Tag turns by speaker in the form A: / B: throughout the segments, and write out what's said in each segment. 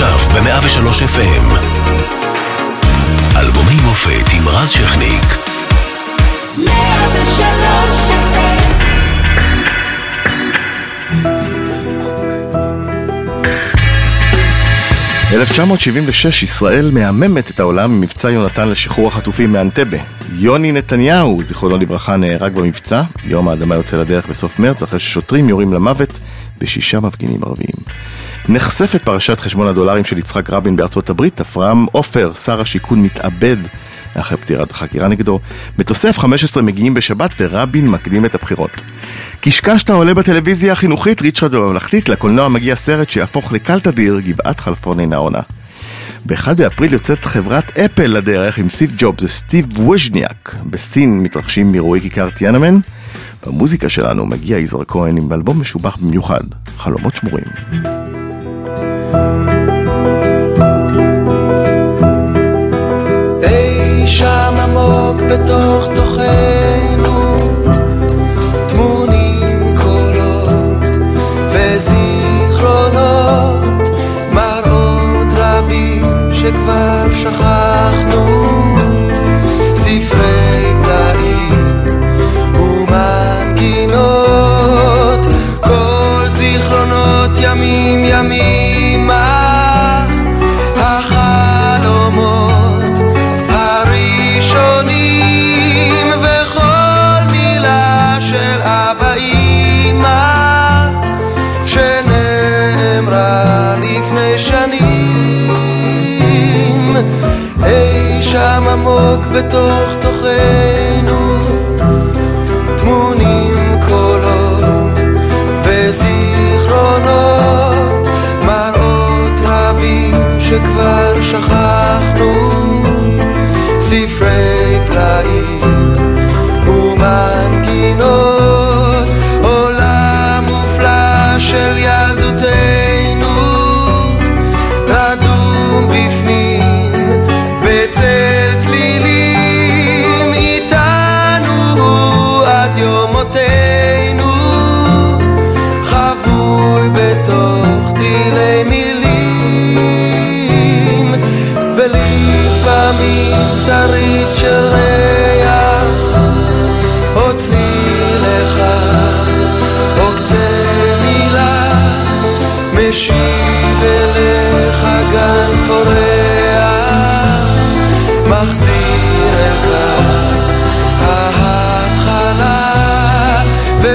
A: עכשיו ב-103 FM. אלבומי מופת עם רז שכניק.
B: 103 FM
C: 1976, ישראל מהממת את העולם ממבצע יונתן לשחרור החטופים מאנטבה. יוני נתניהו, זיכרונו לברכה, נהרג במבצע. יום האדמה יוצא לדרך בסוף מרץ, אחרי ששוטרים יורים למוות בשישה מפגינים ערביים. נחשפת פרשת חשבון הדולרים של יצחק רבין בארצות הברית, אברהם עופר, שר השיכון, מתאבד אחרי פתיחת החקירה נגדו. מטוסי F-15 מגיעים בשבת ורבין מקדים את הבחירות. קשקשת עולה בטלוויזיה החינוכית, ריצ'רד בממלכתית, לקולנוע מגיע סרט שיהפוך לקאלט אדיר, גבעת חלפון אינה עונה. ב-1 באפריל יוצאת חברת אפל לדרך עם סטיב ג'ובס וסטיב ווז'ניאק. בסין מתרחשים אירועי כיכר טיאנמן. במוזיקה שלנו מגיע יזהר כהן עם אלבום משובח במיוחד, חלומות שמורים.
D: עמוק בתוך תוכנו. טמונים קולות וזיכרונות מראות רבים שכבר שכחנו עמוק בתוך תוכנו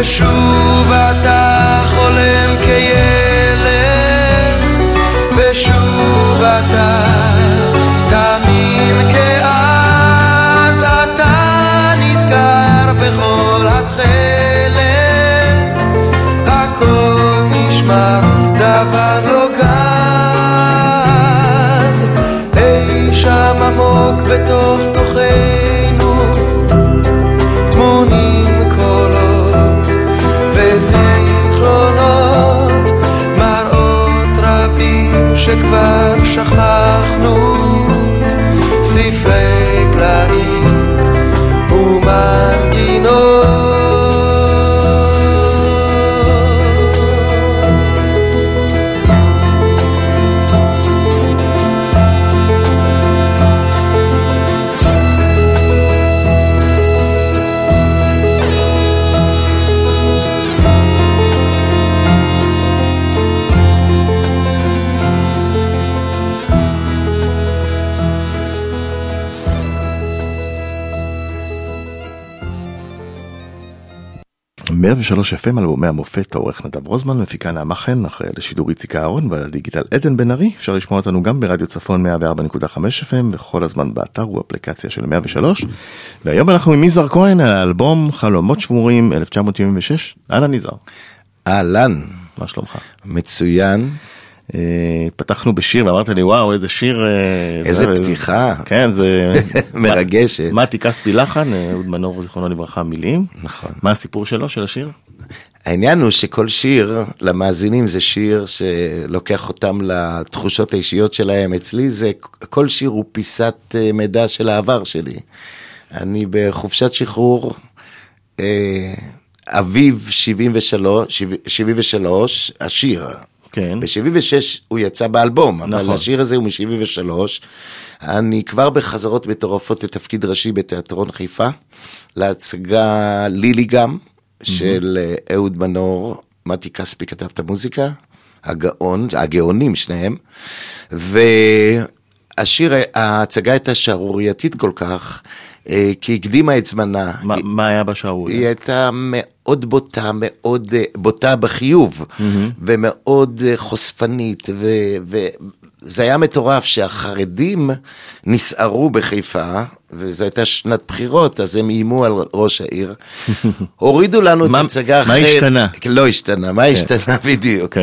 D: ושוב אתה חולם כילד ושוב אתה תמים כאז. אתה נזכר בכל התכלת הכל נשמר דבר לא גז אי שם עמוק בתוך רבים
C: 103 FM, אלבומי המופת, העורך נדב רוזמן, מפיקה נעמה חן, אחרי לשידור איציק אהרון והדיגיטל עדן בן ארי, אפשר לשמוע אותנו גם ברדיו צפון 104.5 FM, וכל הזמן באתר הוא אפליקציה של 103. והיום אנחנו עם יזהר כהן על האלבום חלומות שמורים 1976, אהלן יזהר.
E: אהלן.
C: מה שלומך?
E: מצוין.
C: אה, פתחנו בשיר ואמרת לי וואו איזה שיר. אה,
E: איזה
C: זה-
E: פתיחה.
C: כן זה
E: מרגשת.
C: מתי כספי לחן, אה, אהוד מנור זיכרונו לברכה מילים.
E: נכון.
C: מה הסיפור שלו של השיר?
E: העניין הוא שכל שיר למאזינים זה שיר שלוקח אותם לתחושות האישיות שלהם. אצלי זה, כל שיר הוא פיסת אה, מידע של העבר שלי. אני בחופשת שחרור, אה, אביב 73, 73, השיר,
C: כן.
E: ב-76 הוא יצא באלבום, אבל
C: נכון.
E: השיר הזה הוא מ-73. אני כבר בחזרות מטורפות לתפקיד ראשי בתיאטרון חיפה, להצגה לילי גם, של אה, אהוד מנור, מתי כספי כתב את המוזיקה, הגאון, הגאונים שניהם, והשיר, ההצגה הייתה שערורייתית כל כך, אה, כי הקדימה את זמנה.
C: מה- מה היה בשערוריה?
E: היא הייתה מאוד בוטה, מאוד אה, בוטה בחיוב, ומאוד אה, חושפנית, ו- וזה היה מטורף שהחרדים נסערו בחיפה, וזו הייתה שנת בחירות, אז הם איימו על ראש העיר. הורידו לנו את
C: מה-
E: ההצגה
C: מה
E: אחרי...
C: השתנה?
E: לא השתנה, מה השתנה בדיוק?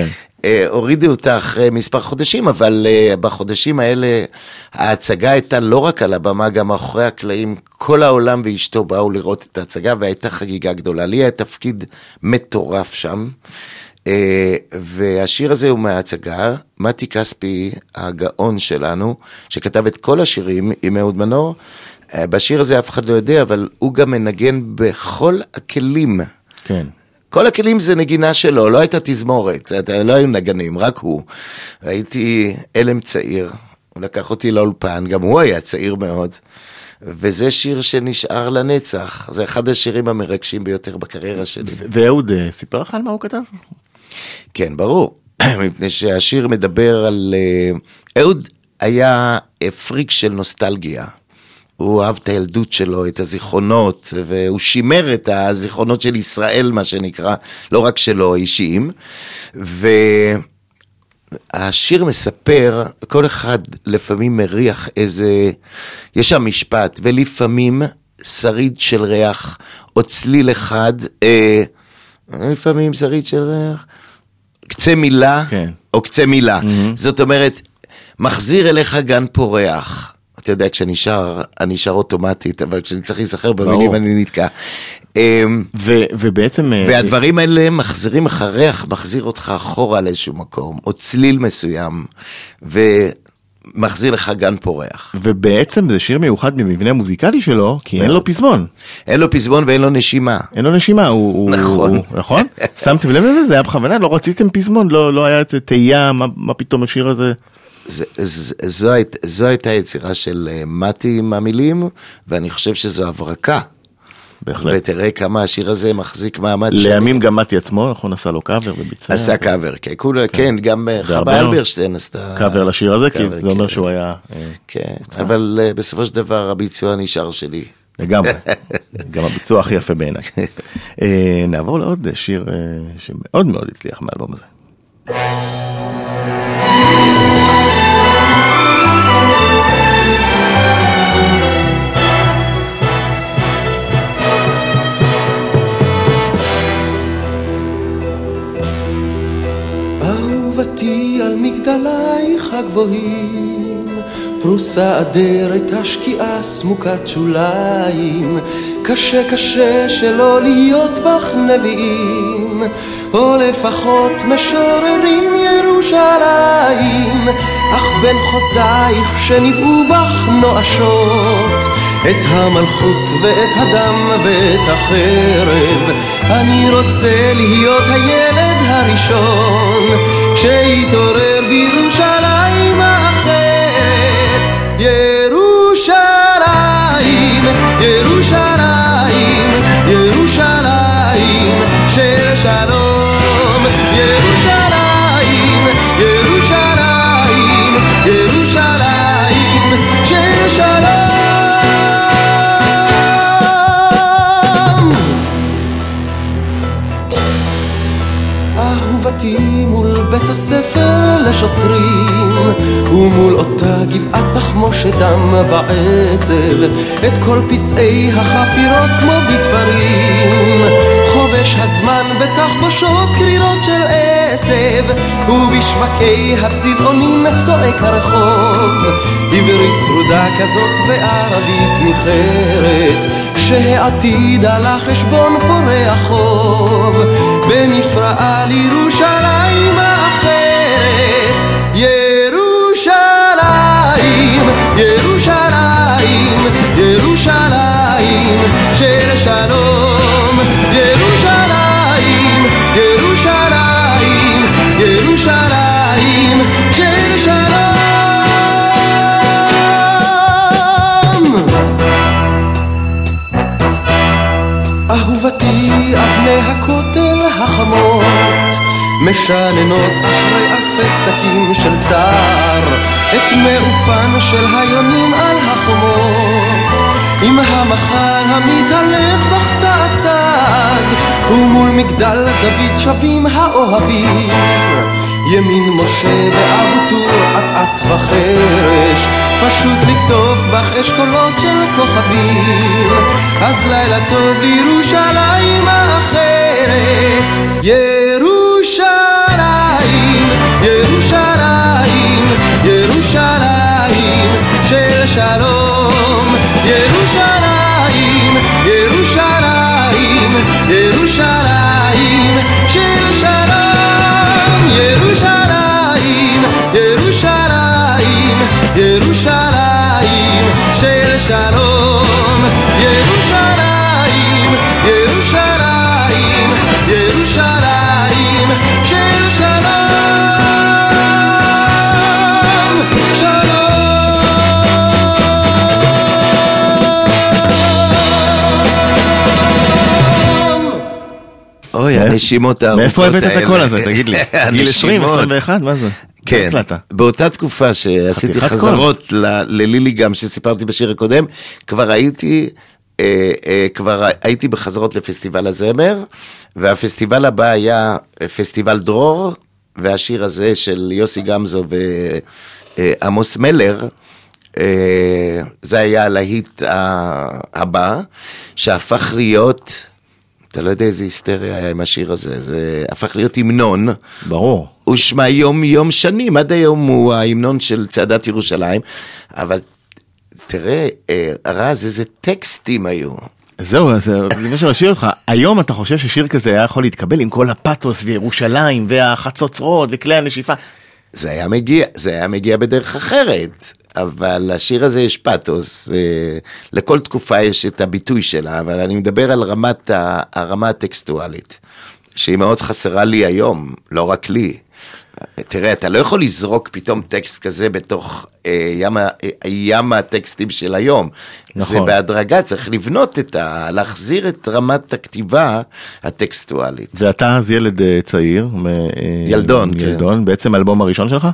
E: אה, הורידו אותה אחרי מספר חודשים, אבל אה, בחודשים האלה ההצגה הייתה לא רק על הבמה, גם מאחורי הקלעים, כל העולם ואשתו באו לראות את ההצגה והייתה חגיגה גדולה. לי היה תפקיד מטורף שם, אה, והשיר הזה הוא מההצגה. מתי כספי, הגאון שלנו, שכתב את כל השירים עם אהוד מנור, בשיר הזה אף אחד לא יודע, אבל הוא גם מנגן בכל הכלים.
C: כן.
E: כל הכלים זה נגינה שלו, לא הייתה תזמורת, לא היו נגנים, רק הוא. הייתי הלם צעיר, הוא לקח אותי לאולפן, גם הוא היה צעיר מאוד. וזה שיר שנשאר לנצח, זה אחד השירים המרגשים ביותר בקריירה שלי.
C: ואהוד אה, סיפר לך על מה הוא כתב?
E: כן, ברור, מפני שהשיר מדבר על... אה, אהוד היה אה, פריק של נוסטלגיה. הוא אהב את הילדות שלו, את הזיכרונות, והוא שימר את הזיכרונות של ישראל, מה שנקרא, לא רק שלו, אישיים. והשיר מספר, כל אחד לפעמים מריח איזה... יש שם משפט, ולפעמים שריד של ריח, או צליל אחד, אה, לפעמים שריד של ריח, קצה מילה,
C: כן.
E: או קצה מילה. זאת אומרת, מחזיר אליך גן פורח. אתה יודע, כשאני שר, אני שר אוטומטית, אבל כשאני צריך להיזכר במילים. אני נתקע. אמ,
C: ו- ובעצם... אה,
E: והדברים האלה מחזירים ריח מחזיר אותך אחורה לאיזשהו מקום, או צליל מסוים, ומחזיר לך גן פורח.
C: ובעצם זה שיר מיוחד במבנה המוזיקלי שלו, כי אין לו פזמון.
E: אין לו פזמון ואין לו נשימה.
C: אין לו נשימה, הוא...
E: נכון.
C: הוא- נכון? שמתם לב לזה? זה היה בכוונה? לא רציתם פזמון? לא לא היה את תהייה? מה- מה פתאום השיר הזה?
E: זה, ז, זו, היית, זו הייתה יצירה של אה, מתי עם המילים, ואני חושב שזו הברקה.
C: בהחלט.
E: ותראה כמה השיר הזה מחזיק מעמד
C: לימים גם מתי עצמו, נכון, עשה לו קאבר וביצע.
E: עשה קאבר, כן, כולה, כן, גם אה, חווה
C: מאוד.
E: אלברשטיין עשתה...
C: קאבר לשיר הזה, כי זה אומר
E: כן.
C: שהוא היה... אה,
E: כן, אבל אה, בסופו של דבר הביצוע נשאר שלי.
C: לגמרי, גם הביצוע הכי יפה בעיניי. אה, נעבור לעוד שיר אה, שמאוד מאוד הצליח מהאלבום הזה.
D: על מגדלייך הגבוהים, פרוסה אדרת השקיעה סמוקת שוליים, קשה קשה שלא להיות בך נביאים, או לפחות משוררים ירושלים, אך בין חוזייך שניבאו בך נואשות, את המלכות ואת הדם ואת החרב, אני רוצה להיות הילד הראשון, שיתעורר בירושלים האחרת. ירושלים, ירושלים, ירושלים של שלום. ירושלים, הספר לשוטרים ומול אותה גבעת תחמושת דם ועצב את כל פצעי החפירות כמו בתפרים חובש הזמן בתחבושות קרירות של עשב. ובשווקי הצבעונין צועק הרחוב. עברית צרודה כזאת וערבית ניחרת שהעתיד על החשבון פורח חוב. במפרעה לירושלים האחרת ירושלים, ירושלים, ירושלים של שלום משננות אחרי אלפי פתקים של צער את מעופן של היונים על החומות. עם המחר המתעלף בך צעד צעד ומול מגדל דוד שבים האוהבים. ימין משה ואבו טור אט-אט וחרש פשוט לקטוף בך אשכולות של כוכבים. אז לילה טוב לירושלים האחרת. ירושלים, של שלום ירושלים, ירושלים, ירושלים של שלום ירושלים, ירושלים, ירושלים של שלום. ירושלים, ירושלים, ירושלים של שלום
E: הנשימות הארוכות
C: מאיפה הבאת את
E: האלה.
C: הקול הזה, תגיד לי? גיל 20,
E: הנשימות.
C: 21, מה זה?
E: כן. באותה תקופה שעשיתי חזרות ללילי גם, שסיפרתי בשיר הקודם, כבר הייתי, אה, אה, כבר הייתי בחזרות לפסטיבל הזמר, והפסטיבל הבא היה אה, פסטיבל דרור, והשיר הזה של יוסי גמזו ועמוס מלר, אה, זה היה הלהיט הבא, שהפך להיות... אתה לא יודע איזה היסטריה היה עם השיר הזה, זה הפך להיות המנון.
C: ברור.
E: הוא שמע יום יום שנים, עד היום הוא ההמנון של צעדת ירושלים, אבל תראה, אה, רז, איזה טקסטים היו.
C: זהו, אז אה, זה מה שרשאיר אותך. היום אתה חושב ששיר כזה היה יכול להתקבל עם כל הפאתוס וירושלים והחצוצרות וכלי הנשיפה.
E: זה היה מגיע, זה היה מגיע בדרך אחרת, אבל לשיר הזה יש פאתוס, אה, לכל תקופה יש את הביטוי שלה, אבל אני מדבר על רמת ה, הרמה הטקסטואלית, שהיא מאוד חסרה לי היום, לא רק לי. תראה, אתה לא יכול לזרוק פתאום טקסט כזה בתוך אה, ים, אה, ים הטקסטים של היום.
C: נכון.
E: זה בהדרגה, צריך לבנות את ה... להחזיר את רמת הכתיבה הטקסטואלית.
C: ואתה אז ילד אה, צעיר. מ- אה,
E: ילדון, כן.
C: ילדון, בעצם האלבום הראשון שלך?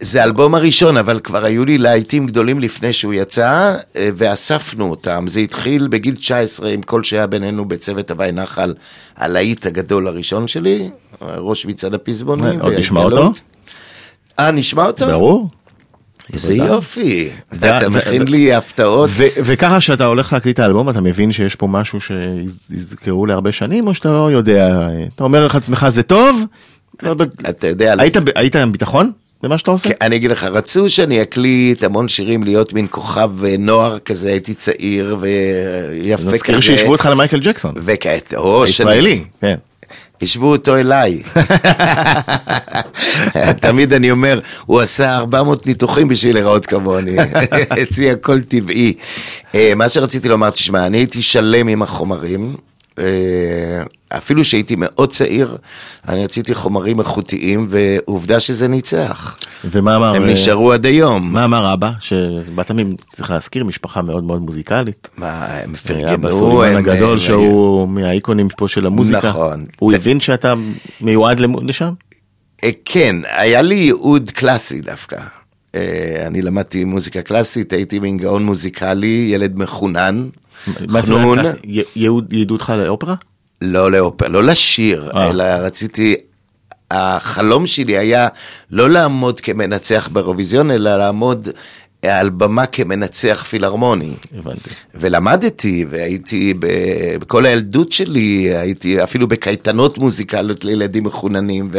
E: זה האלבום הראשון, אבל כבר היו לי להיטים גדולים לפני שהוא יצא, אה, ואספנו אותם. זה התחיל בגיל 19 עם כל שהיה בינינו בצוות הוואי נחל, הלהיט הגדול הראשון שלי, ראש מצעד הפזמונים.
C: עוד נשמע. אותו?
E: אה, נשמע אותו?
C: ברור.
E: איזה. יופי. אתה מכין לי הפתעות.
C: וככה שאתה הולך להקליט את האלבום אתה מבין שיש פה משהו שיזכרו להרבה שנים או שאתה לא יודע אתה אומר לעצמך זה טוב
E: אתה יודע,
C: היית עם ביטחון במה שאתה עושה?
E: כן, אני אגיד לך, רצו שאני אקליט המון שירים, להיות מין כוכב אה, נוער כזה, הייתי צעיר ויפה כזה.
C: נזכיר שהשוו אותך למייקל ג'קסון
E: וכעת, או,
C: הישראלי. כן.
E: השוו אותו אליי. תמיד אני אומר, הוא עשה 400 ניתוחים בשביל להיראות כמוני. אצלי הכל טבעי. אה, מה שרציתי לומר, תשמע, אני הייתי שלם עם החומרים. אה, אפילו שהייתי מאוד צעיר, אני רציתי חומרים איכותיים, ועובדה שזה ניצח.
C: ומה אמר
E: הם
C: אה,
E: נשארו עד היום.
C: מה אמר אבא שבאת מ... צריך להזכיר משפחה מאוד מאוד מוזיקלית.
E: מה, הם
C: אבא
E: פרגנו,
C: סולימן
E: הם-
C: הגדול
E: הם-
C: שהוא מהאיקונים פה של המוזיקה.
E: נכון.
C: הוא הבין שאתה מיועד לשם?
E: אה, כן, היה לי ייעוד קלאסי דווקא. אה, אני למדתי מוזיקה קלאסית, הייתי מין גאון מוזיקלי, ילד מחונן.
C: מה
E: חנון.
C: קלאסי? י- ייעוד- ייעדו אותך לאופרה?
E: לא לאופרה, לא לשיר,
C: אה.
E: אלא רציתי, החלום שלי היה לא לעמוד כמנצח באירוויזיון, אלא לעמוד על במה כמנצח פילהרמוני.
C: הבנתי.
E: ולמדתי, והייתי, ב- בכל הילדות שלי, הייתי אפילו בקייטנות מוזיקליות לילדים מחוננים,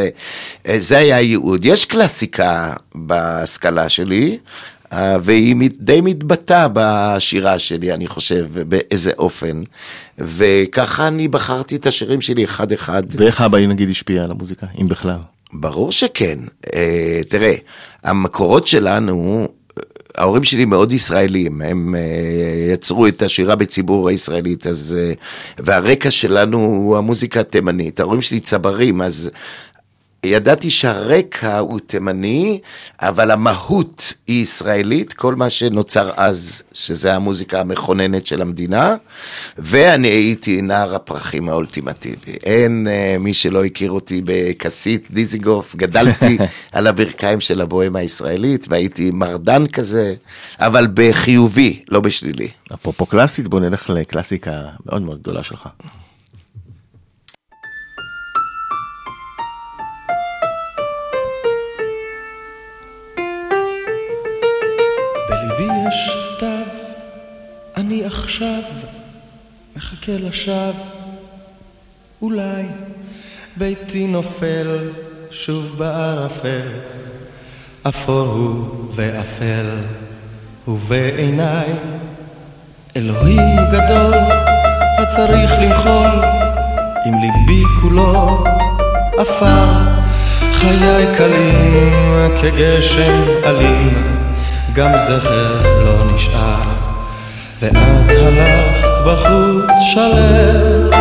E: וזה היה הייעוד. יש קלאסיקה בהשכלה שלי, אה, והיא מת- די מתבטאה בשירה שלי, אני חושב, באיזה אופן. וככה אני בחרתי את השירים שלי אחד-אחד.
C: ואיך אבא נגיד השפיע על המוזיקה, אם בכלל?
E: ברור שכן. אה, תראה, המקורות שלנו, ההורים שלי מאוד ישראלים, הם אה, יצרו את השירה בציבור הישראלית, אז, אה, והרקע שלנו הוא המוזיקה התימנית. ההורים שלי צברים, אז ידעתי שהרקע הוא תימני, אבל המהות היא ישראלית, כל מה שנוצר אז, שזה המוזיקה המכוננת של המדינה, ואני הייתי נער הפרחים האולטימטיבי. אין uh, מי שלא הכיר אותי בכסית דיזיגוף, גדלתי על הברכיים של הבוהמה הישראלית, והייתי מרדן כזה, אבל בחיובי, לא בשלילי.
C: אפרופו קלאסית, בוא נלך לקלאסיקה מאוד מאוד גדולה שלך.
D: יש סתיו, אני עכשיו מחכה לשווא. אולי ביתי נופל שוב בערפל, אפור הוא ואפל, ובעיניי אלוהים גדול הצריך למחול, עם ליבי כולו עפר, חיי קלים כגשם אלים, גם זכר נשאר, ואת הלכת בחוץ שלכת,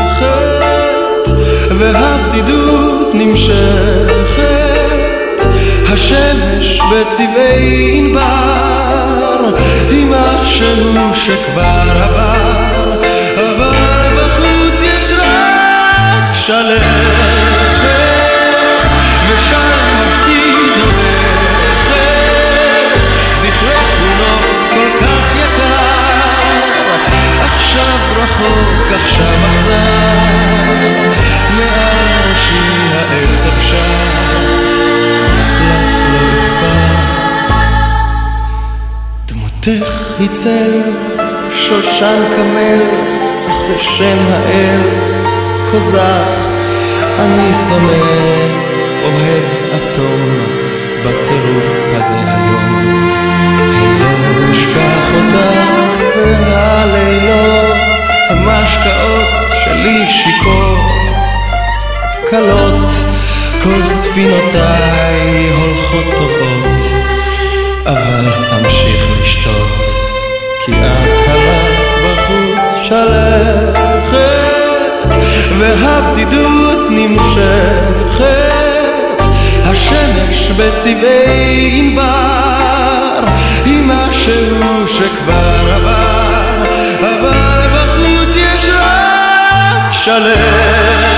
D: והבדידות נמשכת, השמש בצבעי ענבר, היא משהו שכבר עבר, אבל בחוץ יש רק שלכת, דמותך היא צל, שושן קמל, אך בשם האל, כוזך, אני שונא, אוהב אטום, בטירוף הזה היום. אני לא אשכח אותך, והלילות, המשקאות שלי שיכור, קלות, כל ספינותיי הולכות טובות. אבל אמשיך לשתות, כי את הלכת בחוץ שלכת, והבדידות נמשכת, השמש בצבעי ענבר, היא משהו שכבר עבר, אבל בחוץ יש רק שלכת,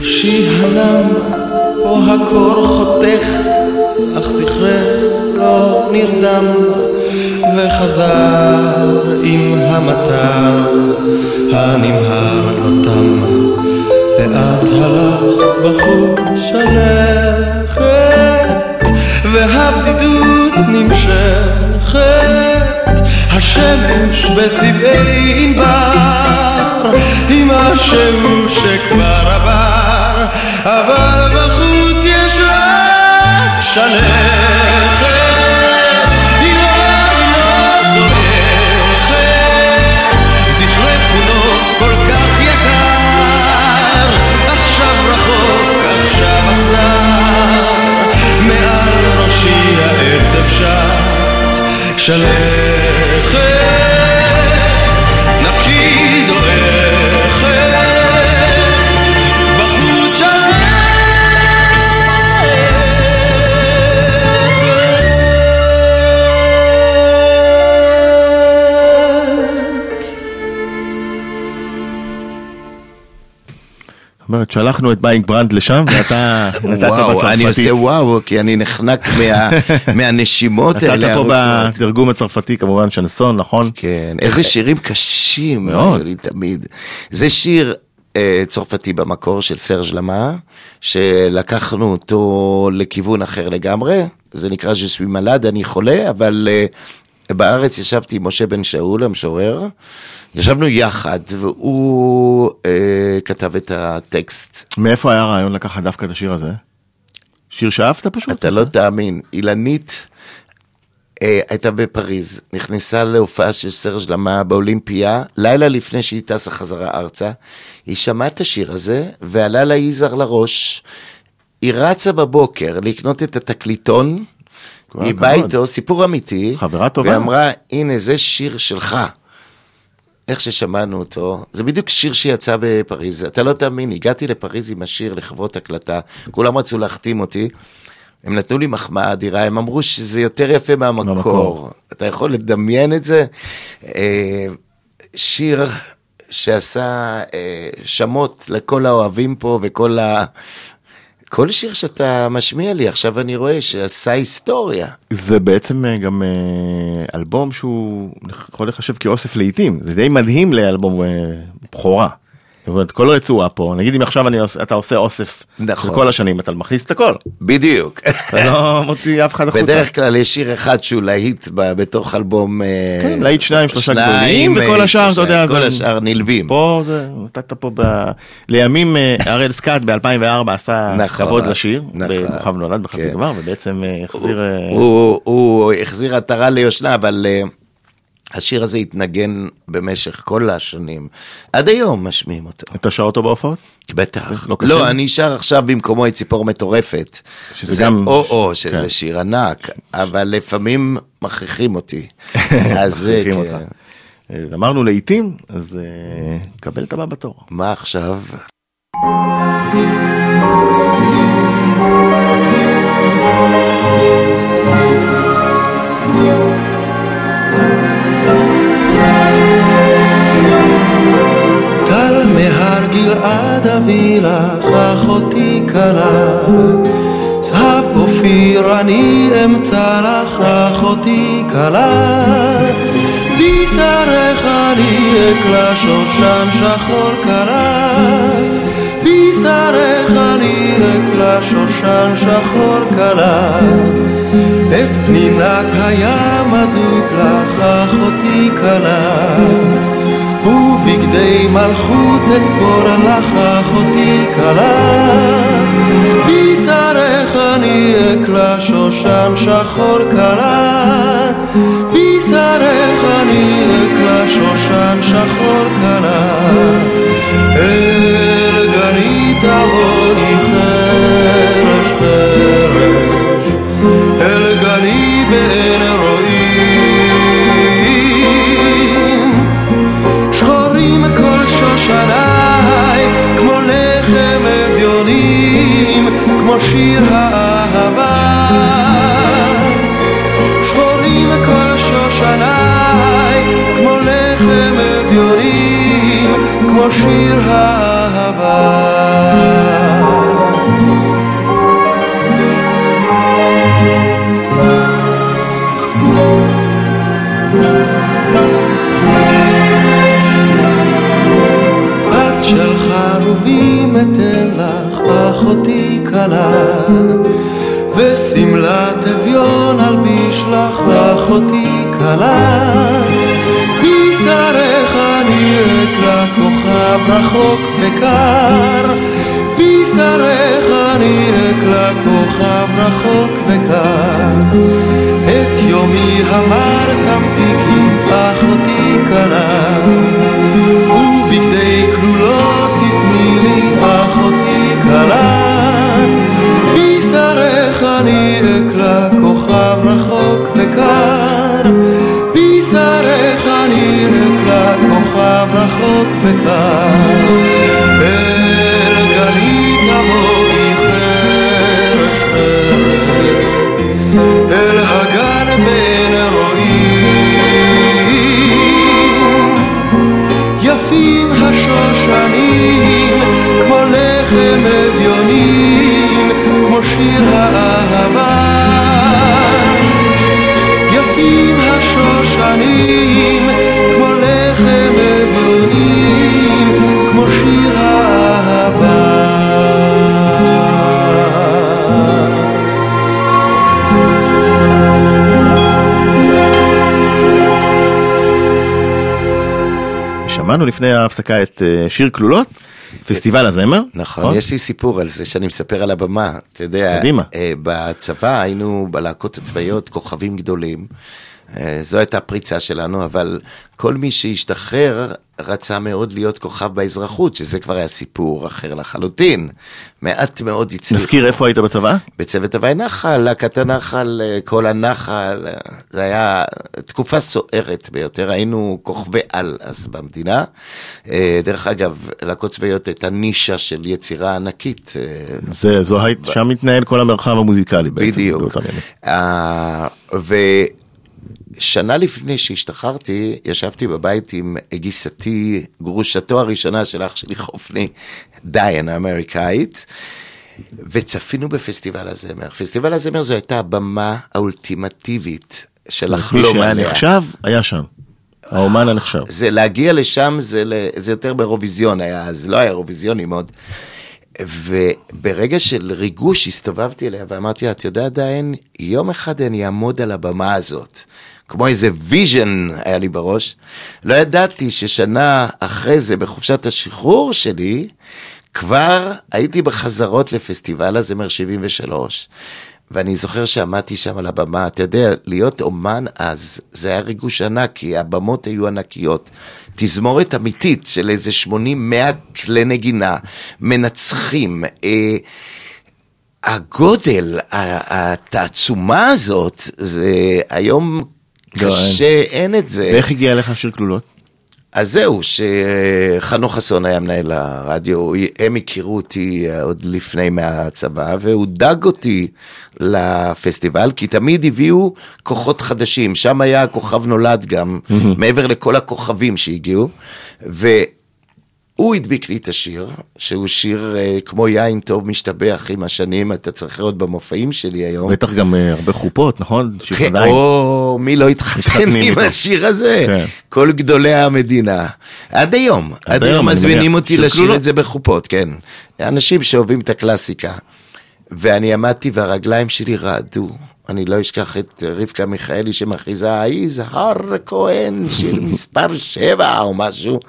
D: ראשי הנם, פה הקור חותך, אך זכרך לא נרדם, וחזר עם המטר הנמהר לא תם, ואת הלכת בחוץ שלכת, והבדידות נמשכת, השמש בצבעי ענבר, היא משהו שכבר עבר, אבל בחוץ יש רק שלכת. היא לא, דורכת, זכרך הוא כל כך יקר, עכשיו רחוק, עכשיו אכזר, מעל ראשי העצב שט, שלכת,
C: אומרת, שלחנו את ביינג ברנד לשם, ואתה נתת
E: וואו, אני
C: בצרפתית.
E: עושה וואו, כי אני נחנק מה- מהנשימות
C: נתת
E: האלה.
C: פה
E: הארוכות.
C: בתרגום הצרפתי כמובן שנסון, נכון?
E: כן, איזה שירים קשים
C: מאוד.
E: לי תמיד. זה שיר אה, צרפתי במקור של סרג' לאמה, שלקחנו אותו לכיוון אחר לגמרי, זה נקרא Je suis malade, אני חולה, אבל אה, בארץ ישבתי עם משה בן שאול, המשורר, ישבנו יחד, והוא אה, כתב את הטקסט.
C: מאיפה היה הרעיון לקחת דווקא את השיר הזה? שיר שאהבת פשוט?
E: אתה לא תאמין, אילנית אה, הייתה בפריז, נכנסה להופעה של סרג' למה באולימפיה, לילה לפני שהיא טסה חזרה ארצה, היא שמעה את השיר הזה, ועלה לה יזהר לראש. היא רצה בבוקר לקנות את התקליטון, היא באה. איתו, סיפור אמיתי,
C: חברה טובה.
E: ואמרה, הנה זה שיר שלך. איך ששמענו אותו, זה בדיוק שיר שיצא בפריז, אתה לא תאמין, הגעתי לפריז עם השיר לחברות הקלטה, כולם רצו להחתים אותי, הם נתנו לי מחמאה אדירה, הם אמרו שזה יותר יפה מהמקור,
C: מהמקור.
E: אתה יכול לדמיין את זה? אה, שיר שעשה אה, שמות לכל האוהבים פה וכל ה... כל שיר שאתה משמיע לי, עכשיו אני רואה שעשה היסטוריה.
C: זה בעצם אה, גם אה, אלבום שהוא יכול להיחשב כאוסף לעיתים, זה די מדהים לאלבום אה, בכורה. אומרת, כל רצועה פה, נגיד אם עכשיו אני אתה עושה אוסף
E: נכון.
C: כל השנים, אתה מכניס את הכל,
E: בדיוק.
C: אתה לא מוציא אף אחד החוצה.
E: בדרך כלל יש שיר אחד שהוא להיט ב- בתוך אלבום... אה,
C: כן, להיט שניים, שלושה גדולים, וכל
E: אה,
C: השאר, אתה יודע,
E: כל
C: זה-
E: השאר נלווים.
C: פה זה, נתת פה ב... לימים אה, הראל סקאט ב-2004 עשה
E: נכון,
C: כבוד לשיר,
E: נכון.
C: בכוכב נולד בחצי
E: כן.
C: גמר, ובעצם החזיר... אה,
E: הוא, הוא החזיר עטרה ליושנה, אבל השיר הזה התנגן במשך כל השנים. עד היום משמיעים אותו.
C: אתה שר אותו בהופעות?
E: בטח.
C: לא קשה?
E: לא, אני שר עכשיו במקומו את ציפור מטורפת.
C: שזה
E: זה
C: גם-
E: או-או, שזה
C: כן.
E: שיר ענק, אבל לפעמים מכריחים אותי. אז אה,
C: מכריחים
E: כן.
C: אותך. אמרנו לעיתים, אז אה, קבל את הבא בתור.
E: מה עכשיו?
D: טל גלעד אביא לך אחותי קלה זהב אופיר אני אמצא לך אחותי קלה בשרך אני אקלה שושן שחור קלה בשרך אני אקלה שושן שחור קלה את פנינת הים אדוק לך אחותי קלה ובגדי מלכות אתפור לך אחותי כלה בשרך אני אקלה שושן שחור כלה בשרך אני אקלה שושן שחור כלה אל גני תבואי חרש חרש. אל גני בעין רואים אביונים, כמו שיר האהבה. שחורים כל שושניי, כמו לחם אביונים, כמו שיר האהבה. כלה ושמלת אביון אלביש לך אחותי כלה. בשרך אני אקלה כוכב רחוק וקר. בשרך אני אקלה כוכב רחוק וקר. את יומי המר תמתיקי אחותי כלה. ובגדי כלולות תתני לי אחותי כלה כוכב רחוק וקר. בשרך אני אקלה כוכב רחוק וקר. אל גני תבואי חרש חרש אל הגן בין רואים יפים השושנים, כמו לחם אביונים, כמו שיר האהבה. יפים השושנים, כמו לחם אביונים, כמו שיר האהבה.
C: שמענו לפני ההפסקה את אה, שיר כלולות, פסטיבל הזמר?
E: נכון, יש לי סיפור על זה שאני מספר על הבמה. אתה יודע,
C: קדימה.
E: אה, בצבא היינו בלהקות הצבאיות כוכבים גדולים. אה, זו הייתה הפריצה שלנו, אבל כל מי שהשתחרר רצה מאוד להיות כוכב באזרחות, שזה כבר היה סיפור אחר לחלוטין. מעט מאוד הצליחו.
C: נזכיר איפה היית בצבא?
E: בצוות הוואי נחל, להקת הנחל, אה, כל הנחל, אה, זה היה תקופה סוערת ביותר, היינו כוכבי על אז במדינה. דרך אגב, להקות צבאיות הייתה נישה של יצירה ענקית.
C: זה, זו היית, שם מתנהל כל המרחב המוזיקלי בעצם.
E: בדיוק.
C: באותם
E: ושנה לפני שהשתחררתי, ישבתי בבית עם גיסתי, גרושתו הראשונה של אח שלי חופני, דיין האמריקאית, וצפינו בפסטיבל הזמר. פסטיבל הזמר זו הייתה הבמה האולטימטיבית של
C: מי
E: לחלום
C: שהיה
E: עליה.
C: נחשב, היה שם. האומן הנחשב.
E: זה להגיע לשם זה, זה יותר באירוויזיון היה, אז לא היה אירוויזיוני מאוד. וברגע של ריגוש הסתובבתי אליה ואמרתי לה, את יודעת דיין, יום אחד אני אעמוד על הבמה הזאת. כמו איזה vision היה לי בראש. לא ידעתי ששנה אחרי זה, בחופשת השחרור שלי, כבר הייתי בחזרות לפסטיבל הזמר 73. ואני זוכר שעמדתי שם על הבמה, אתה יודע, להיות אומן אז, זה היה ריגוש ענק, כי הבמות היו ענקיות. תזמורת אמיתית של איזה 80-100 כלי נגינה, מנצחים. אה, הגודל, התעצומה הזאת, זה היום
C: לא,
E: קשה, אין את זה.
C: ואיך הגיע אליך שיר כלולות?
E: אז זהו, שחנוך חסון היה מנהל הרדיו, הם הכירו אותי אה, עוד לפני מהצבא, והוא דג אותי לפסטיבל, כי תמיד הביאו כוחות חדשים, שם היה כוכב נולד גם, מעבר לכל הכוכבים שהגיעו, והוא הדביק לי את השיר, שהוא שיר אה, כמו יין טוב משתבח עם השנים, אתה צריך לראות במופעים שלי היום.
C: בטח גם אה, הרבה חופות, נכון?
E: כן,
C: עדיין.
E: מי לא התחתן עם. השיר הזה?
C: כן.
E: כל גדולי המדינה. עד היום. עד
C: היום,
E: היום מזמינים. אותי
C: שיר
E: לשיר
C: כלולות.
E: את זה בחופות, כן. אנשים שאוהבים את הקלאסיקה. ואני עמדתי והרגליים שלי רעדו. אני לא אשכח את רבקה מיכאלי שמכריזה, יזהר כהן של מספר שבע או משהו.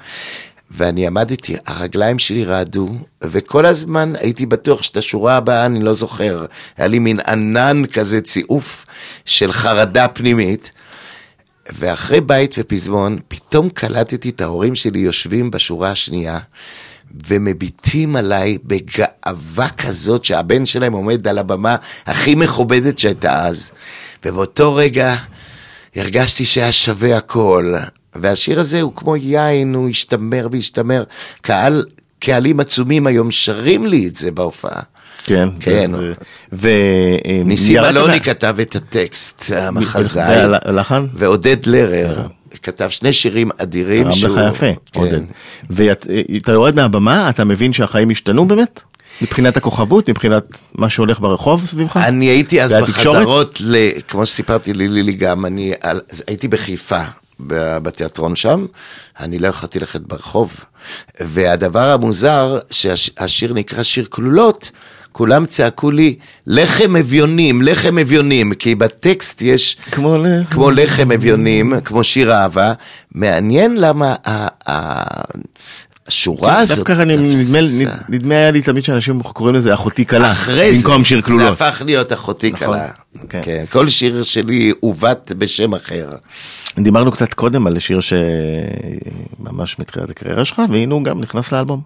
E: ואני עמדתי, הרגליים שלי רעדו, וכל הזמן הייתי בטוח שאת השורה הבאה אני לא זוכר. היה לי מין ענן כזה ציוף של חרדה פנימית. ואחרי בית ופזמון, פתאום קלטתי את ההורים שלי יושבים בשורה השנייה, ומביטים עליי בגאווה כזאת שהבן שלהם עומד על הבמה הכי מכובדת שהייתה אז. ובאותו רגע הרגשתי שהיה שווה הכל. והשיר הזה הוא כמו יין, הוא השתמר והשתמר. קהל, קהלים עצומים היום שרים לי את זה בהופעה.
C: כן.
E: כן.
C: זה- ו... אה,
E: ניסים אלוני כתב את הטקסט, המחזאי. ועודד לרר כתב שני שירים אדירים.
C: תרם
E: שהוא-
C: לך יפה,
E: כן.
C: עודד. ואתה יורד מהבמה, אתה מבין שהחיים השתנו באמת? מבחינת הכוכבות, מבחינת מה שהולך ברחוב סביבך?
E: אני הייתי אז? בחזרות, ל... כמו שסיפרתי ללילי גם, אני הייתי בחיפה. בתיאטרון שם, אני לא יכולתי ללכת ברחוב. והדבר המוזר, שהשיר נקרא שיר כלולות, כולם צעקו לי, לחם אביונים, לחם אביונים, כי בטקסט יש
C: כמו ל...
E: כמו לחם אביונים, כמו שיר אהבה. מעניין למה השורה הזאת...
C: כן, דווקא אני, נדמה, היה לי תמיד שאנשים קוראים לזה אחותי קלה,
E: אחרי זה,
C: במקום שיר
E: זה
C: כלולות.
E: הפך להיות אחותי
C: נכון,
E: קלה.
C: כן.
E: כן, כל שיר שלי עוות בשם אחר.
C: דיברנו קצת קודם על שיר שממש מתחילת הקריירה שלך, והנה הוא גם נכנס לאלבום.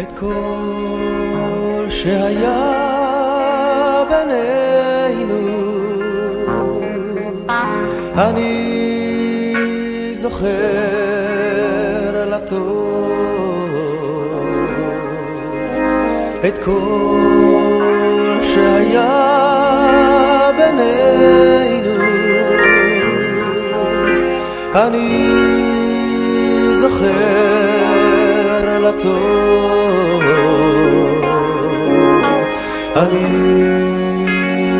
D: את כל שהיה אני זוכר לטוב את כל שהיה בינינו. אני זוכר לטוב אני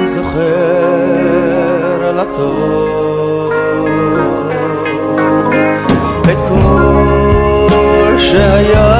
D: זוכר לטוב כל שהיה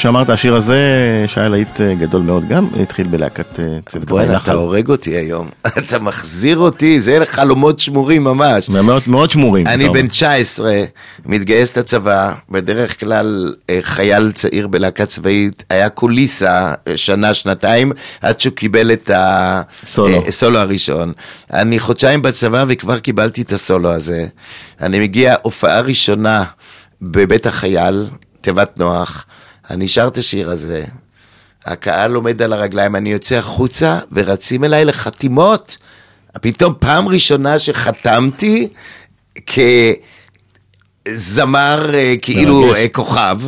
C: שאמרת, השיר הזה שהיה להיט אה, גדול מאוד גם, התחיל בלהקת אה, צוות
E: בוא'נה,
C: הלילה.
E: אתה הורג אותי היום. אתה מחזיר אותי, זה חלומות שמורים ממש.
C: מאוד מאוד שמורים.
E: אני בן
C: אומר.
E: 19, מתגייס לצבא, בדרך כלל אה, חייל צעיר בלהקה צבאית, היה קוליסה שנה, שנתיים, עד שהוא קיבל את
C: סולו.
E: הסולו הראשון. אני חודשיים בצבא וכבר קיבלתי את הסולו הזה. אני מגיע, הופעה ראשונה בבית החייל, תיבת נוח, אני שר את השיר הזה. הקהל עומד על הרגליים, אני יוצא החוצה ורצים אליי לחתימות. פתאום פעם ראשונה שחתמתי כזמר אה, כאילו
C: מרגש.
E: אה, כוכב,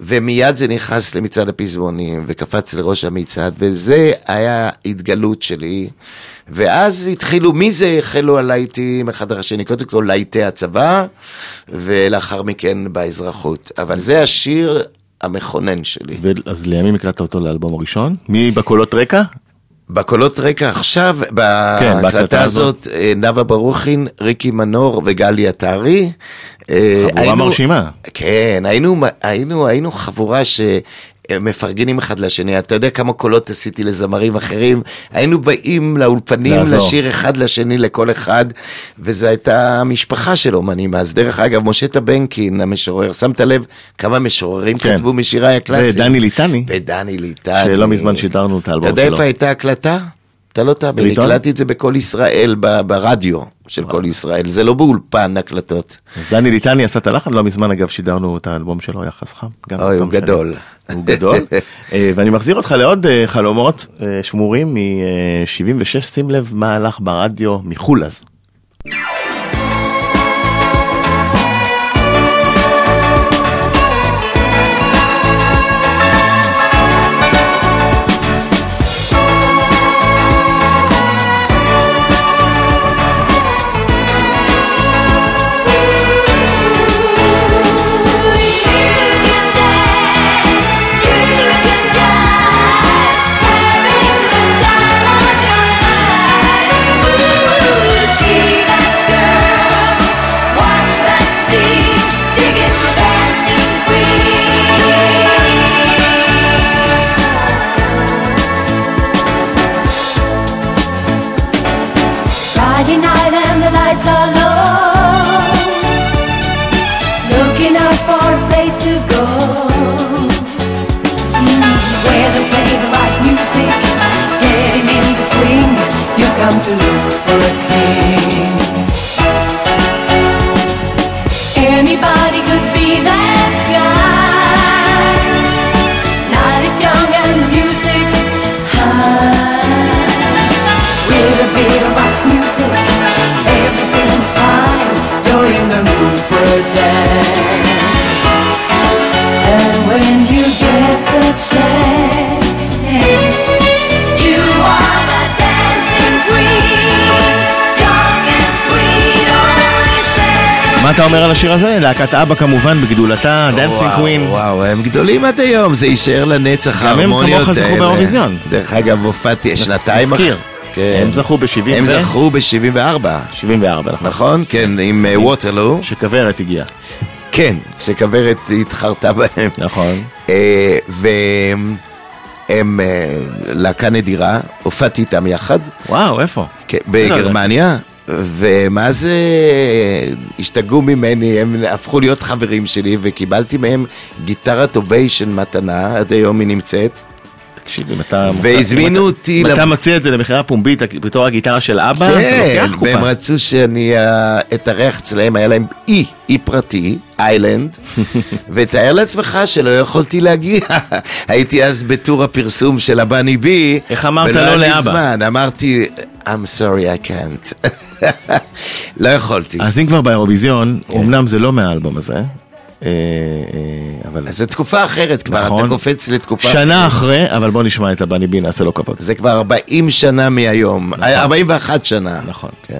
E: ומיד זה נכנס למצעד הפזמונים, וקפץ לראש המצעד, וזה היה התגלות שלי. ואז התחילו, מזה החלו הלהיטים אחד אחרי השני, קודם כל להיטי הצבא, ולאחר מכן באזרחות. אבל זה השיר המכונן שלי.
C: אז לימים הקלטת אותו לאלבום הראשון? מי בקולות רקע?
E: בקולות רקע עכשיו,
C: כן, בהקלטה הזאת.
E: הזאת, אה, נאוה ברוכין, ריקי מנור וגלי עטרי. אה,
C: חבורה
E: היינו-
C: מרשימה.
E: כן, היינו, היינו, היינו חבורה שמפרגנים אחד לשני. אתה יודע כמה קולות עשיתי לזמרים אחרים? היינו באים לאולפנים
C: לעזור.
E: לשיר אחד לשני לכל אחד, וזו הייתה משפחה של אומנים. אז דרך אגב, משה טבנקין, המשורר, שמת לב כמה משוררים
C: כן.
E: כתבו משירייך הקלאסיים?
C: ודני ליטני,
E: ודני ליטני.
C: שלא מזמן שידרנו את האלבום
E: אתה יודע
C: שלו.
E: איפה הייתה הקלטה? אתה לא תאמין? הקלטתי את זה בקול ישראל, ברדיו של קול ישראל, זה לא באולפן הקלטות.
C: אז דני ליטני עשה את הלחן, לא מזמן אגב שידרנו את האלבום שלו, יחס חם.
E: אוי, הוא. גדול.
C: הוא גדול. אה, ואני מחזיר אותך לעוד אה, חלומות אה, שמורים מ-76, שים לב מה הלך ברדיו מחולז.
B: Friday
C: אומר על השיר הזה? להקת אבא כמובן בגדולתה,
E: Dancing
C: Queen.
E: וואו, הם גדולים עד היום, זה יישאר לנצח
C: גם הם
E: ההרמוניות
C: כמוך זכו
E: האלה.
C: באירוויזיון.
E: דרך אגב, הופעתי שנתיים
C: נזכיר.
E: כן.
C: הם זכו ב-70
E: הם
C: ו-
E: זכו ב-74,
C: 74, נכון.
E: נכון? כן, עם אה, Waterloo.
C: שכוורת הגיעה.
E: כן, שכוורת התחרתה בהם.
C: נכון.
E: אה, והם אה, להקה נדירה, הופעתי איתם יחד,
C: וואו, איפה?
E: כן, בגרמניה, ומה זה, השתגעו ממני, הם הפכו להיות חברים שלי, וקיבלתי מהם גיטרת Ovation מתנה, עד היום היא נמצאת.
C: תקשיב, אם אתה...
E: והזמינו אותי
C: אם אתה מציע את זה למכירה פומבית בתור הגיטרה של אבא, אתה
E: כן,
C: לוקח
E: והם
C: קופה.
E: רצו שאני אה, אתארח אצלהם, היה להם אי, אי פרטי, island, ותאר לעצמך שלא יכולתי להגיע. הייתי אז בטור הפרסום של הבני בי,
C: איך אמרת
E: ולא
C: לא
E: היה לי
C: לאבא?
E: זמן, אמרתי, I'm sorry, I can't. לא יכולתי.
C: אז אם כבר באירוויזיון, אמנם זה לא מהאלבום הזה, אה, אה, אבל...
E: אז זו תקופה אחרת כבר,
C: נכון.
E: אתה קופץ לתקופה
C: שנה
E: אחרת.
C: אחרי, אבל בוא נשמע את הבני בי, נעשה לו כבוד.
E: זה כבר 40 שנה מהיום, 41 שנה.
C: נכון.
E: כן.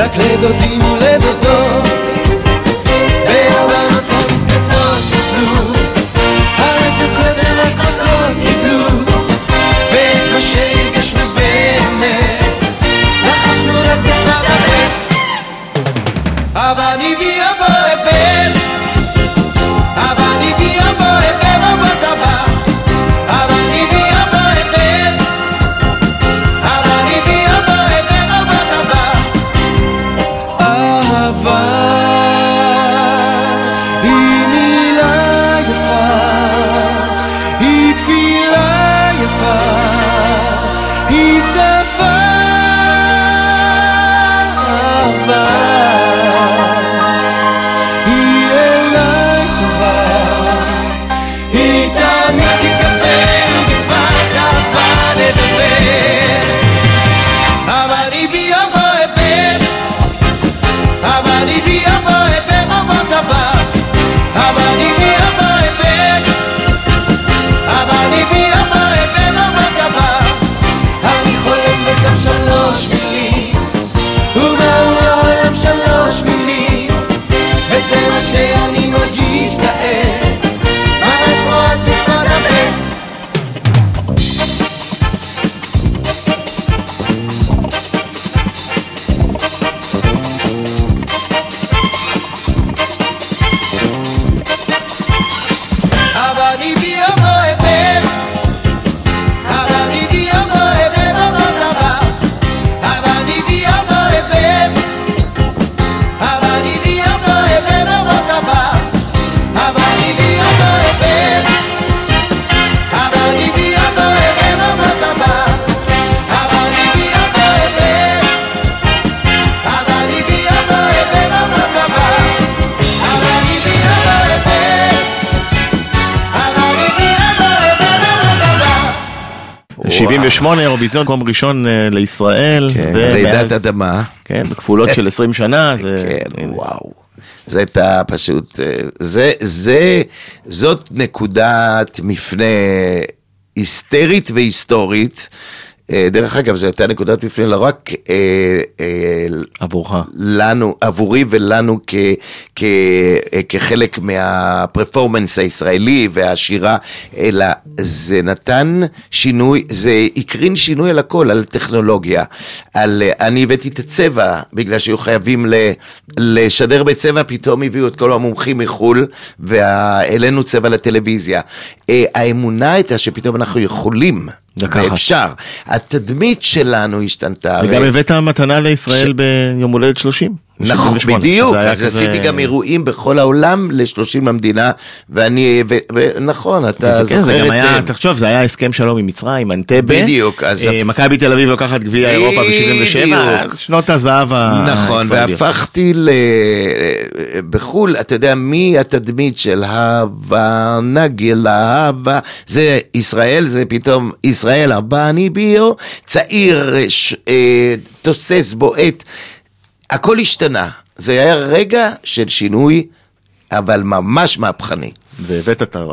F: רק לדודים ולדודות
C: ב-78 אירוויזיון מקום ראשון אה, לישראל.
E: כן, רעידת אדמה.
C: כן, בכפולות של 20 שנה, זה...
E: כן, וואו. זה הייתה פשוט, אה, זה, זה, זאת נקודת מפנה היסטרית והיסטורית. אה, דרך אגב, זו הייתה נקודת מפנה לא רק אה, אה,
C: עבורך.
E: לנו, עבורי ולנו כ, כ, כחלק מהפרפורמנס הישראלי והשירה, אלא זה נתן שינוי, זה הקרין שינוי על הכל, על טכנולוגיה. על, אני הבאתי את הצבע, בגלל שהיו חייבים ל, לשדר בצבע, פתאום הביאו את כל המומחים מחו"ל, והעלינו צבע לטלוויזיה. האמונה הייתה שפתאום אנחנו יכולים.
C: לקחת.
E: ואפשר. התדמית שלנו השתנתה.
C: וגם
E: הרי-
C: הבאת מתנה לישראל ביום הולדת 30.
E: נכון,
C: ב-78,
E: בדיוק, אז
C: כזה-
E: עשיתי גם אירועים בכל העולם ל-30 למדינה, ואני, ו- ו- נכון, אתה
C: זה כן, זה
E: זוכר
C: גם
E: את...
C: היה,
E: אה,
C: תחשוב, זה היה הסכם שלום עם מצרים, אנטבה.
E: בדיוק, אז-
C: אה, מכבי תל אביב לוקחת גביע אירופה ב-77,
E: בדיוק.
C: שנות הזהב
E: נכון,
C: הישראליות.
E: והפכתי ל... בחו"ל, אתה יודע, מי התדמית של הווה, נגילה, הווה, זה ישראל, זה פתאום ישראל הבא אני ביו, צעיר, ש... אה, תוסס, בועט, הכל השתנה. זה היה רגע של שינוי, אבל ממש מהפכני.
C: והבאת את ה...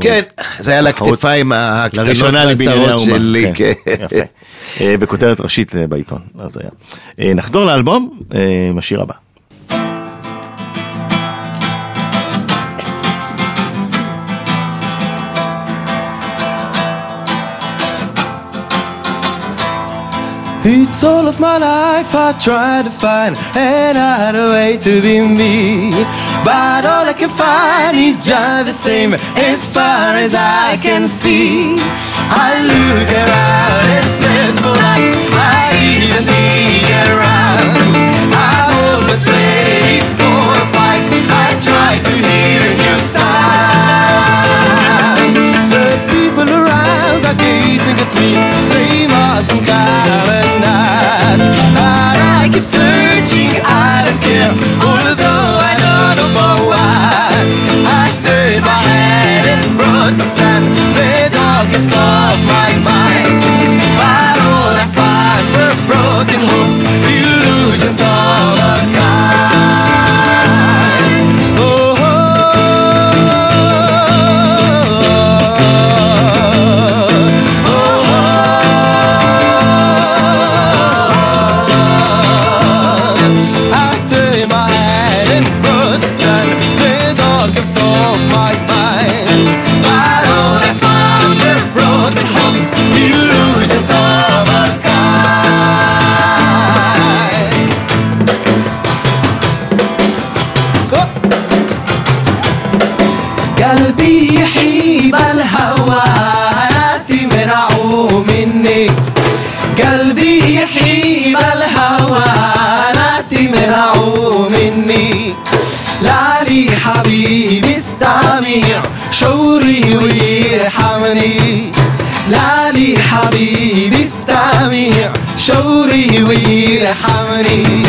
E: כן, זה היה. הכתפיים הקטנות והצרות. שלי, כן.
C: יפה. אה, בכותרת ראשית אה, בעיתון, אז היה. אה, נחזור לאלבום, עם השיר הבא.
D: It's all of my life I try to find another way to be me. But all I can find is just the same as far as I can see. I look around and search for light. I even dig around. I'm almost ready for a fight. I try to hear a new sound. The people around are gazing at me. They must think keep searching, I don't care. Although I don't know for what. I turn my head and brought the sun. The darkness of my mind. But all I find were broken hopes, illusions of a kind. مني لا لي حبيبي استمع شعوري ويرحمني لا لي حبيبي استمع شعوري ويرحمني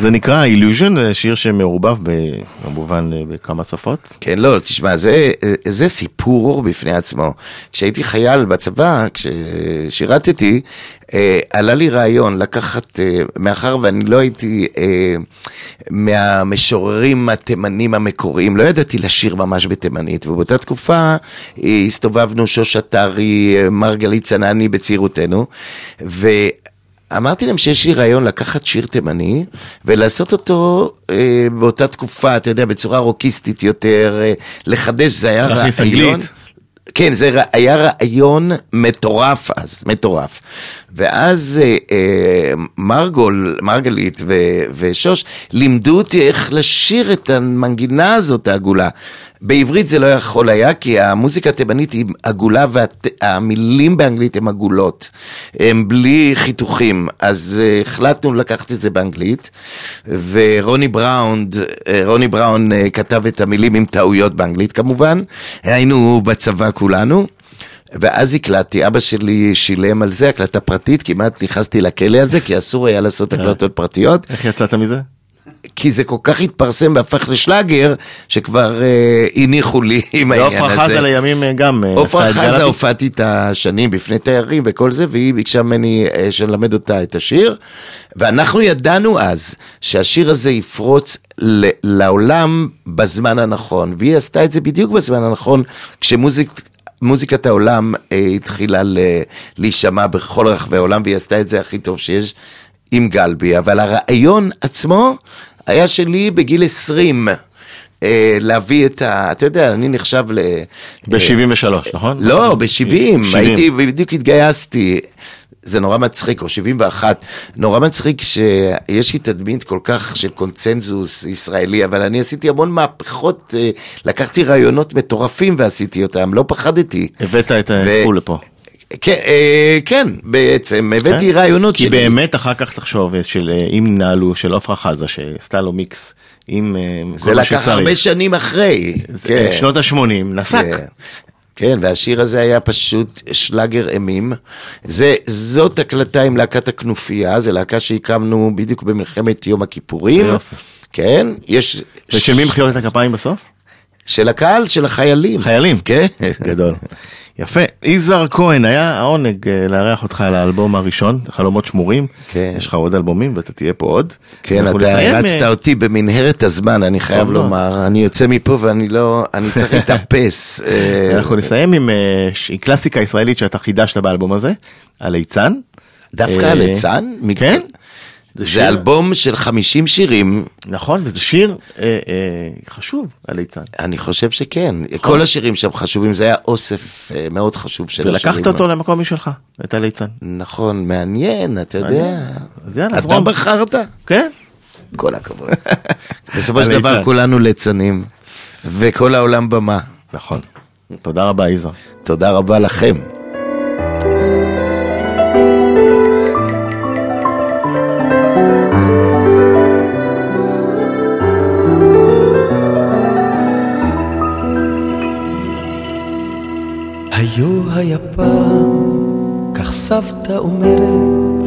C: זה נקרא אילוז'ן, זה שיר שמעורבב ב- כמובן אה, בכמה שפות.
E: כן, לא, תשמע, זה, זה סיפור בפני עצמו. כשהייתי חייל בצבא, כששירתתי, אה, עלה לי רעיון לקחת, אה, מאחר ואני לא הייתי אה, מהמשוררים התימנים המקוריים, לא ידעתי לשיר ממש בתימנית, ובאותה תקופה אה, הסתובבנו שוש עטרי, אה, מרגלית צנני בצעירותנו, ו... אמרתי להם שיש לי רעיון לקחת שיר תימני ולעשות אותו אה, באותה תקופה, אתה יודע, בצורה רוקיסטית יותר, אה, לחדש, זה היה רעיון. כן, זה היה רעיון מטורף אז, מטורף. ואז אה, אה, מרגול, מרגלית ו, ושוש לימדו אותי איך לשיר את המנגינה הזאת העגולה. בעברית זה לא יכול היה, כי המוזיקה התימנית היא עגולה והמילים באנגלית הן עגולות, הן בלי חיתוכים. אז אה, החלטנו לקחת את זה באנגלית, ורוני בראון, אה, רוני בראון אה, כתב את המילים עם טעויות באנגלית כמובן, היינו בצבא כולנו. ואז הקלטתי, אבא שלי שילם על זה הקלטה פרטית, כמעט נכנסתי לכלא על זה, כי אסור היה לעשות הקלטות פרטיות,
C: איך יצאת מזה?
E: כי זה כל כך התפרסם והפך לשלאגר, שכבר אה, הניחו לי עם העניין הזה.
C: ועפרה חזה לימים אה, גם אה,
E: עפרה
C: את
E: חזה. הופעתי את השנים בפני תיירים וכל זה, והיא ביקשה ממני אה, שנלמד אותה את השיר. ואנחנו ידענו אז שהשיר הזה יפרוץ לעולם בזמן הנכון, והיא עשתה את זה בדיוק בזמן הנכון, כשמוזיק... מוזיקת העולם אה, התחילה להישמע בכל רחבי העולם, והיא עשתה את זה הכי טוב שיש עם גלבי, אבל הרעיון עצמו היה שלי בגיל 20. אה, להביא את ה... אתה יודע, אני נחשב ל...
C: ב-73, נכון?
E: לא, ב-70,
C: 70.
E: הייתי, בדיוק התגייסתי. זה נורא מצחיק, או 71, נורא מצחיק שיש לי תדמית כל כך של קונצנזוס ישראלי, אבל אני עשיתי המון מהפכות, אה, לקחתי רעיונות מטורפים ועשיתי אותם, לא פחדתי.
C: הבאת את החו"ל לפה.
E: כן, אה, כן, בעצם, הבאתי
C: כן?
E: רעיונות
C: כי
E: שלי.
C: באמת אחר כך תחשוב של אה, אם נעלו של עפרה חזה שעשתה לו מיקס עם
E: זה
C: כל מה
E: לקח
C: שצריך.
E: הרבה שנים אחרי.
C: זה,
E: כן.
C: שנות ה-80, נסק.
E: כן. והשיר הזה היה פשוט שלאגר אימים. זה, זאת הקלטה עם להקת הכנופיה, זו להקה שהקמנו בדיוק במלחמת יום הכיפורים.
C: יופי.
E: כן, יש...
C: ושל מי מחיאות את הכפיים בסוף?
E: של הקהל, של החיילים.
C: חיילים.
E: כן.
C: גדול. יפה. יזהר כהן, היה העונג אה, לארח אותך על האלבום הראשון, חלומות שמורים.
E: כן.
C: יש לך עוד אלבומים ואתה תהיה פה עוד.
E: כן, אתה
C: נסיים,
E: הרצת
C: אה,
E: אותי במנהרת הזמן, אני חייב. לומר. אני יוצא מפה ואני לא... אני צריך להתאפס. אה,
C: אנחנו נסיים עם קלאסיקה ישראלית שאתה חידשת באלבום הזה, הליצן.
E: דווקא הליצן?
C: כן.
E: זה
C: שיר-
E: אלבום של 50 שירים,
C: נכון, וזה שיר אה, אה, חשוב, הליצן.
E: אני חושב שכן.
C: נכון.
E: כל השירים שם חשובים, זה היה אוסף אה, מאוד חשוב של השירים.
C: ולקחת אותו למקום משלך, את הליצן.
E: נכון, מעניין, אתה יודע.
C: אז יאללה,
E: אתה. בחרת?
C: כן?
E: כל הכבוד. בסופו של. דבר כולנו ליצנים, וכל העולם במה.
C: נכון. תודה רבה, יזהר.
E: תודה רבה לכם.
D: היו היה פעם, כך סבתא אומרת,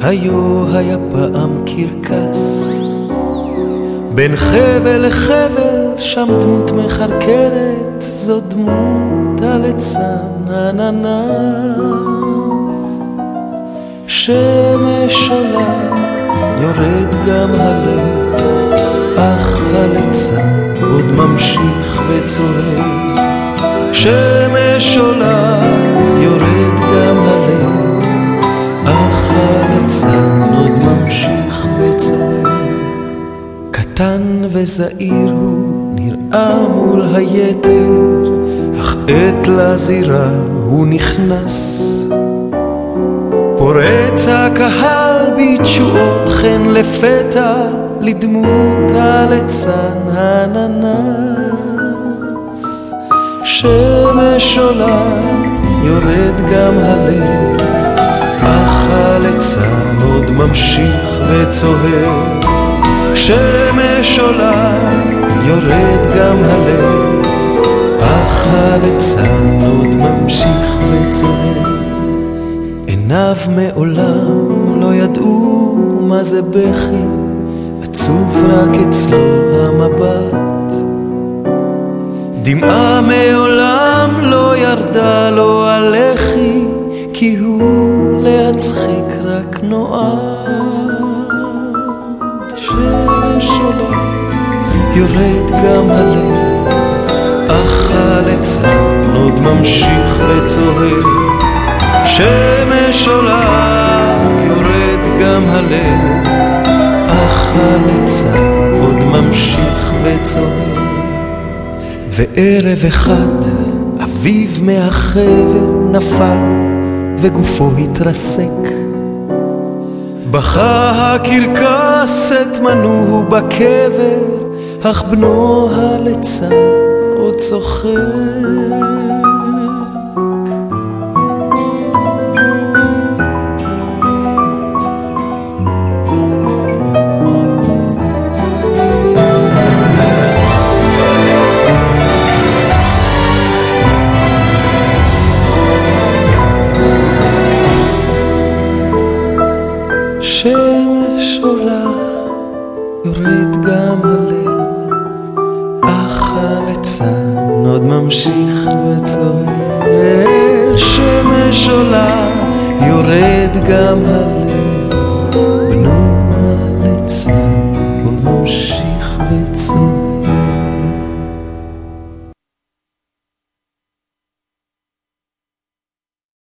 D: היו היה פעם קרקס. בין חבל לחבל, שם דמות מחרקרת, זו דמות הליצן הננס. שמש עולה, יורד גם הלב, אך הליצן עוד ממשיך וצועק. שמש עולה, יורד גם הלב, אך הליצן עוד ממשיך וצועק. קטן וזעיר הוא נראה מול היתר, אך עת לזירה הוא נכנס. פורץ הקהל בתשואות חן לפתע לדמות הליצן הננס. שמש עולה, יורד גם הלב, אך הליצן עוד ממשיך וצוהר. שמש עולה, יורד גם הלב, אך הליצן עוד ממשיך וצוהר. עיניו מעולם לא ידעו מה זה בכי, עצוב רק אצלו המבט. דמעה מעולם לא ירדה לו הלחי, כי הוא להצחיק רק נועד. ששולה יורד גם הלב, אך הליצן עוד ממשיך וצוהר. שמש עולה יורד גם הלב, אך הליצן עוד ממשיך וצוהר. וערב אחד אביו מהחבר נפל וגופו התרסק. בכה הקרקס את מנוהו בקבר, אך בנו הליצן עוד צוחק. השמש עולה, יורד גם הליל, אך הליצן עוד ממשיך וצוהל. שמש עולה, יורד גם הליל, בנו הליצן עוד ממשיך וצוהל.